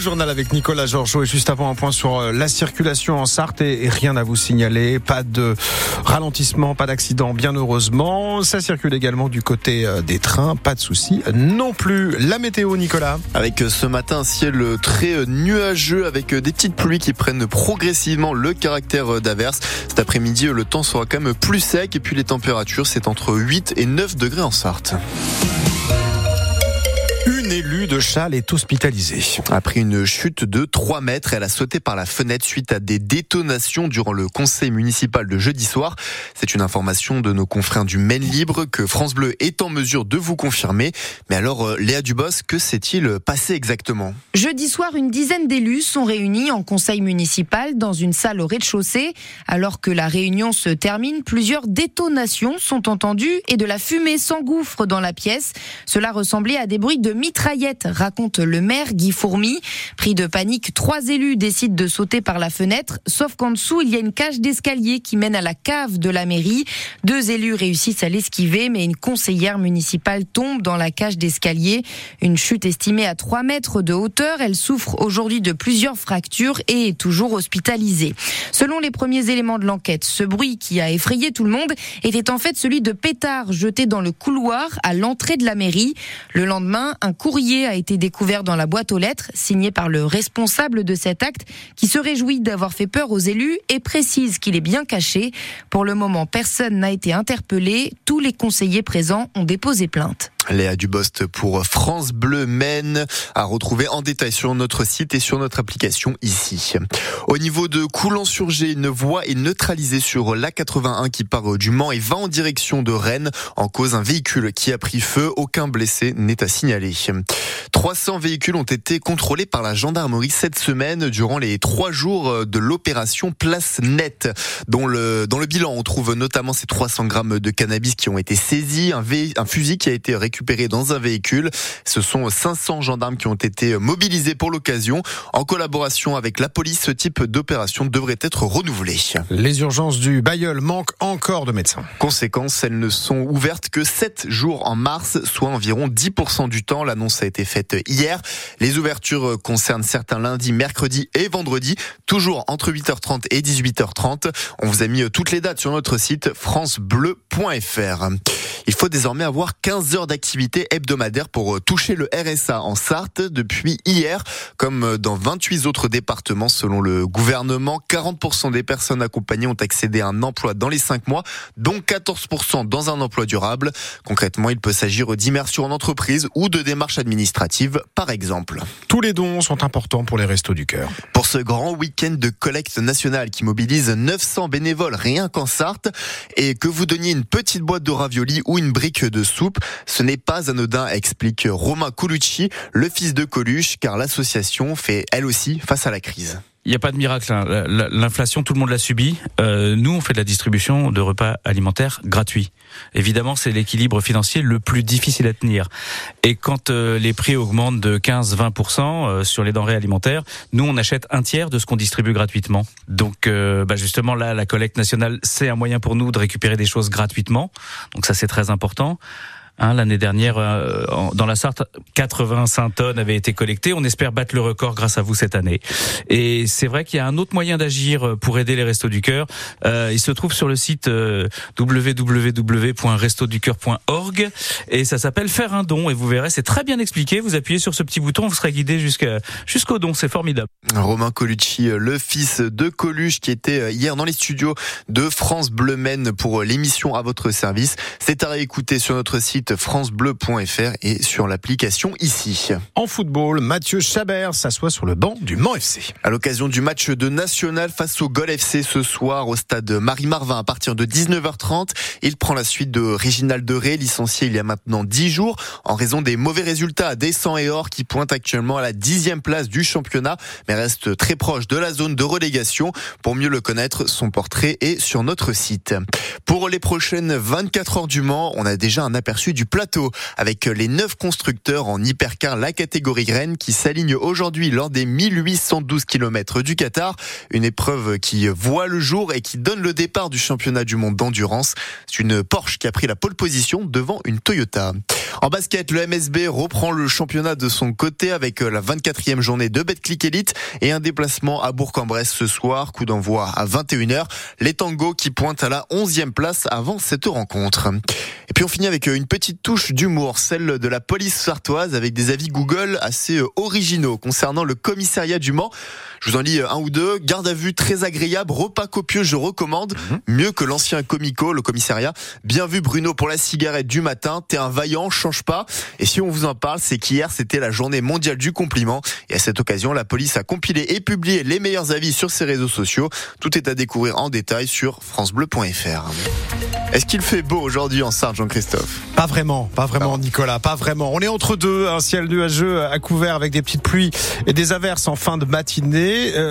journal avec Nicolas Georgeot et juste avant un point sur euh, la circulation en Sarthe et rien à vous signaler, pas de ralentissement, pas d'accident bien heureusement. Ça circule également du côté euh, des trains, pas de soucis non plus. La météo Nicolas Avec euh, ce matin un ciel très nuageux avec des petites pluies qui prennent progressivement le caractère d'averse. Cet après-midi le temps sera quand même plus sec et puis les températures c'est entre 8 et 9 degrés en Sarthe élue de Châles est hospitalisée. Après une chute de 3 mètres, elle a sauté par la fenêtre suite à des détonations durant le conseil municipal de jeudi soir. C'est une information de nos confrères du Maine Libre que France Bleu est en mesure de vous confirmer. Mais alors, euh, Léa Dubos, que s'est-il passé exactement? Jeudi soir, une dizaine d'élus sont réunis en conseil municipal dans une salle au rez-de-chaussée. Alors que la réunion se termine, plusieurs détonations sont entendues et de la fumée s'engouffre dans la pièce. Cela ressemblait à des bruits de mitraillettes raconte le maire Guy Fourmy. Pris de panique, trois élus décident de sauter par la fenêtre, sauf qu'en dessous, il y a une cage d'escalier qui mène à la cave de la mairie. Deux élus réussissent à l'esquiver, mais une conseillère municipale tombe dans la cage d'escalier. Une chute estimée à 3 mètres de hauteur. Elle souffre aujourd'hui de plusieurs fractures et est toujours hospitalisée. Selon les premiers éléments de l'enquête, ce bruit qui a effrayé tout le monde était en fait celui de pétards jetés dans le couloir à l'entrée de la mairie. Le lendemain, un courrier a été découvert dans la boîte aux lettres, signé par le responsable de cet acte, qui se réjouit d'avoir fait peur aux élus et précise qu'il est bien caché. Pour le moment, personne n'a été interpellé. Tous les conseillers présents ont déposé plainte. Léa Dubost pour France Bleu Maine à retrouver en détail sur notre site et sur notre application ici. Au niveau de Coulan-sur-G, une voie est neutralisée sur l'A81 qui part du Mans et va en direction de Rennes. En cause, un véhicule qui a pris feu. Aucun blessé n'est à signaler. 300 véhicules ont été contrôlés par la gendarmerie cette semaine durant les trois jours de l'opération Place Nette. Dont le, dans le bilan, on trouve notamment ces 300 grammes de cannabis qui ont été saisis, un, un fusil qui a été récupéré dans un véhicule. Ce sont 500 gendarmes qui ont été mobilisés pour l'occasion. En collaboration avec la police, ce type d'opération devrait être renouvelé. Les urgences du Bayeul manquent encore de médecins. Conséquence, elles ne sont ouvertes que 7 jours en mars, soit environ 10% du temps. L'annonce a été faite hier. Les ouvertures concernent certains lundis, mercredis et vendredis, toujours entre 8h30 et 18h30. On vous a mis toutes les dates sur notre site francebleu.fr. Il faut désormais avoir 15 heures d'activité hebdomadaire pour euh, toucher le RSA en Sarthe depuis hier, comme euh, dans 28 autres départements selon le gouvernement. 40% des personnes accompagnées ont accédé à un emploi dans les 5 mois, dont 14% dans un emploi durable. Concrètement, il peut s'agir d'immersion en entreprise ou de démarches administratives, par exemple. Tous les dons sont importants pour les Restos du Cœur. Pour ce grand week-end de collecte nationale qui mobilise 900 bénévoles rien qu'en Sarthe, et que vous donniez une petite boîte de raviolis ou une brique de soupe. Ce n'est pas anodin, explique Romain Colucci, le fils de Coluche, car l'association fait elle aussi face à la crise. Il n'y a pas de miracle. Hein. L'inflation, tout le monde l'a subi. Euh, nous, on fait de la distribution de repas alimentaires gratuits. Évidemment, c'est l'équilibre financier le plus difficile à tenir. Et quand euh, les prix augmentent de 15-20% euh, sur les denrées alimentaires, nous, on achète un tiers de ce qu'on distribue gratuitement. Donc, bah justement, là, la collecte nationale, c'est un moyen pour nous de récupérer des choses gratuitement. Donc ça, c'est très important. Hein, L'année dernière, euh, dans la Sarthe, 85 tonnes avaient été collectées. On espère battre le record grâce à vous cette année. Et c'est vrai qu'il y a un autre moyen d'agir pour aider les Restos du Cœur. Euh, il se trouve sur le site euh, www.restoducoeur.org et ça s'appelle Faire un don. Et vous verrez, c'est très bien expliqué. Vous appuyez sur ce petit bouton, vous serez guidé jusqu'au don. C'est formidable. Romain Colucci, le fils de Coluche, qui était hier dans les studios de France Bleu Maine pour l'émission à votre service. C'est à réécouter sur notre site francebleu.fr et sur l'application ici. En football, Mathieu Chabert s'assoit sur le banc du Mans FC. À l'occasion du match de National face au Gol FC ce soir au stade Marie-Marvin à partir de 19h30, il prend la suite de Réginald Deré, licencié il y a maintenant 10 jours en raison des mauvais résultats à Descent et Or qui pointe actuellement à la dixième place du championnat mais reste très proche de la zone de relégation. Pour mieux le connaître, son portrait est sur notre site. Pour les prochaines 24 heures du Mans, on a déjà un aperçu du plateau avec les neuf constructeurs en hypercar la catégorie Rennes qui s'alignent aujourd'hui lors des 1812 km du Qatar. Une épreuve qui voit le jour et qui donne le départ du championnat du monde d'endurance. C'est une Porsche qui a pris la pole position devant une Toyota. En basket, le MSB reprend le championnat de son côté avec la 24e journée de Betclic Elite et un déplacement à Bourg-en-Bresse ce soir. Coup d'envoi à 21h. Les tangos qui pointent à la 11e place avant cette rencontre. Et puis on finit avec une petite touche d'humour, celle de la police sartoise avec des avis Google assez originaux concernant le commissariat du Mans. Je vous en lis un ou deux. Garde à vue très agréable, repas copieux, je recommande. Mhm. Mieux que l'ancien comico, le commissariat. Bien vu Bruno pour la cigarette du matin. T'es un vaillant, change pas. Et si on vous en parle, c'est qu'hier c'était la journée mondiale du compliment. Et à cette occasion, la police a compilé et publié les meilleurs avis sur ses réseaux sociaux. Tout est à découvrir en détail sur francebleu.fr. Est-ce qu'il fait beau aujourd'hui en Sarre, Jean-Christophe? Pas vraiment, pas vraiment, Nicolas, pas vraiment. On est entre deux, un ciel nuageux à couvert avec des petites pluies et des averses en fin de matinée. Euh,